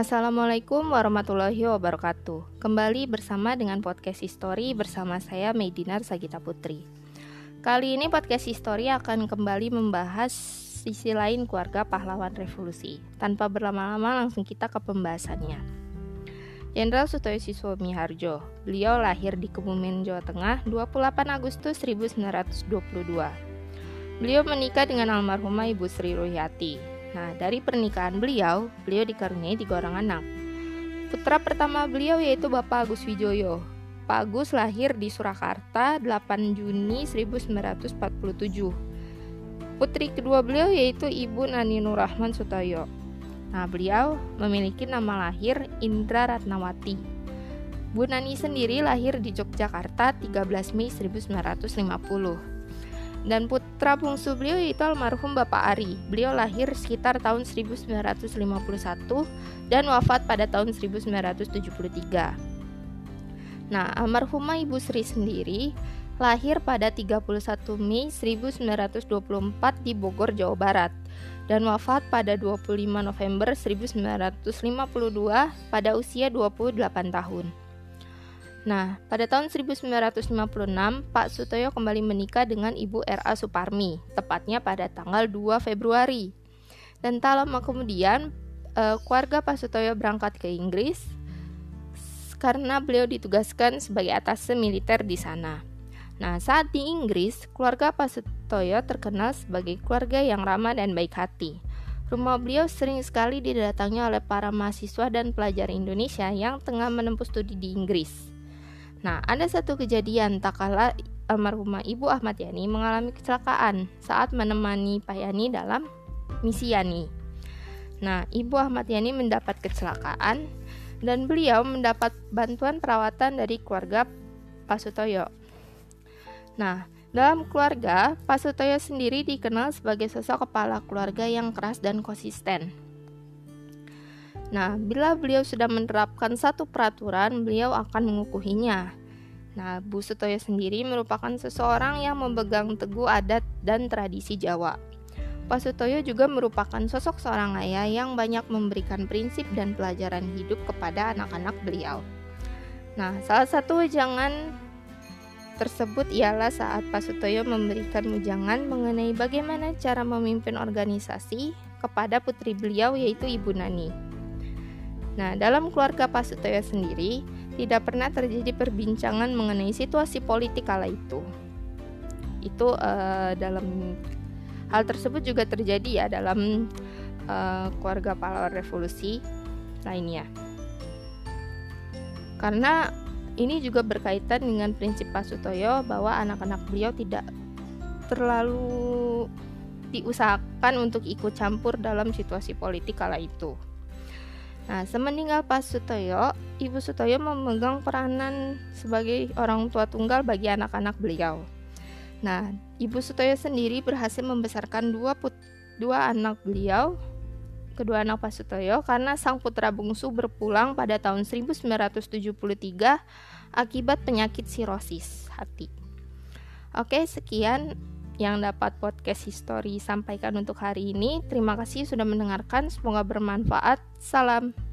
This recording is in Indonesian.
Assalamualaikum warahmatullahi wabarakatuh. Kembali bersama dengan podcast History bersama saya Medinar Sagita Putri. Kali ini podcast History akan kembali membahas sisi lain keluarga pahlawan revolusi. Tanpa berlama-lama langsung kita ke pembahasannya. Jenderal Sutoyo Siswo Miharjo. Beliau lahir di Kebumen, Jawa Tengah 28 Agustus 1922. Beliau menikah dengan almarhumah Ibu Sri Royati Nah, dari pernikahan beliau, beliau dikaruniai tiga orang anak. Putra pertama beliau yaitu Bapak Agus Wijoyo. Pak Agus lahir di Surakarta 8 Juni 1947. Putri kedua beliau yaitu Ibu Nani Nurrahman Sutoyo. Nah, beliau memiliki nama lahir Indra Ratnawati. Bu Nani sendiri lahir di Yogyakarta 13 Mei 1950 dan putra bungsu beliau yaitu almarhum Bapak Ari. Beliau lahir sekitar tahun 1951 dan wafat pada tahun 1973. Nah, almarhumah Ibu Sri sendiri lahir pada 31 Mei 1924 di Bogor, Jawa Barat dan wafat pada 25 November 1952 pada usia 28 tahun. Nah, pada tahun 1956, Pak Sutoyo kembali menikah dengan Ibu R.A. Suparmi, tepatnya pada tanggal 2 Februari. Dan tak lama kemudian, uh, keluarga Pak Sutoyo berangkat ke Inggris karena beliau ditugaskan sebagai atas militer di sana. Nah, saat di Inggris, keluarga Pak Sutoyo terkenal sebagai keluarga yang ramah dan baik hati. Rumah beliau sering sekali didatangi oleh para mahasiswa dan pelajar Indonesia yang tengah menempuh studi di Inggris. Nah, ada satu kejadian tak kala almarhumah Ibu Ahmad Yani mengalami kecelakaan saat menemani Pak Yani dalam misi Yani. Nah, Ibu Ahmad Yani mendapat kecelakaan dan beliau mendapat bantuan perawatan dari keluarga Pak Sutoyo. Nah, dalam keluarga, Pak Sutoyo sendiri dikenal sebagai sosok kepala keluarga yang keras dan konsisten. Nah, bila beliau sudah menerapkan satu peraturan, beliau akan mengukuhinya. Nah, Bu Sutoyo sendiri merupakan seseorang yang memegang teguh adat dan tradisi Jawa. Pak Sutoyo juga merupakan sosok seorang ayah yang banyak memberikan prinsip dan pelajaran hidup kepada anak-anak beliau. Nah, salah satu jangan tersebut ialah saat Pak Sutoyo memberikan ujangan mengenai bagaimana cara memimpin organisasi kepada putri beliau yaitu Ibu Nani. Nah, dalam keluarga Pak Sutoyo sendiri, tidak pernah terjadi perbincangan mengenai situasi politik kala itu. Itu uh, dalam hal tersebut juga terjadi ya dalam uh, keluarga pahlawan revolusi lainnya. Karena ini juga berkaitan dengan prinsip Pak Sutoyo bahwa anak-anak beliau tidak terlalu diusahakan untuk ikut campur dalam situasi politik kala itu. Nah, semeninggal Pak Sutoyo, Ibu Sutoyo memegang peranan sebagai orang tua tunggal bagi anak-anak beliau. Nah, Ibu Sutoyo sendiri berhasil membesarkan dua put dua anak beliau, kedua anak Pak Sutoyo, karena sang putra bungsu berpulang pada tahun 1973 akibat penyakit sirosis hati. Oke, sekian yang dapat podcast history sampaikan untuk hari ini. Terima kasih sudah mendengarkan, semoga bermanfaat. Salam.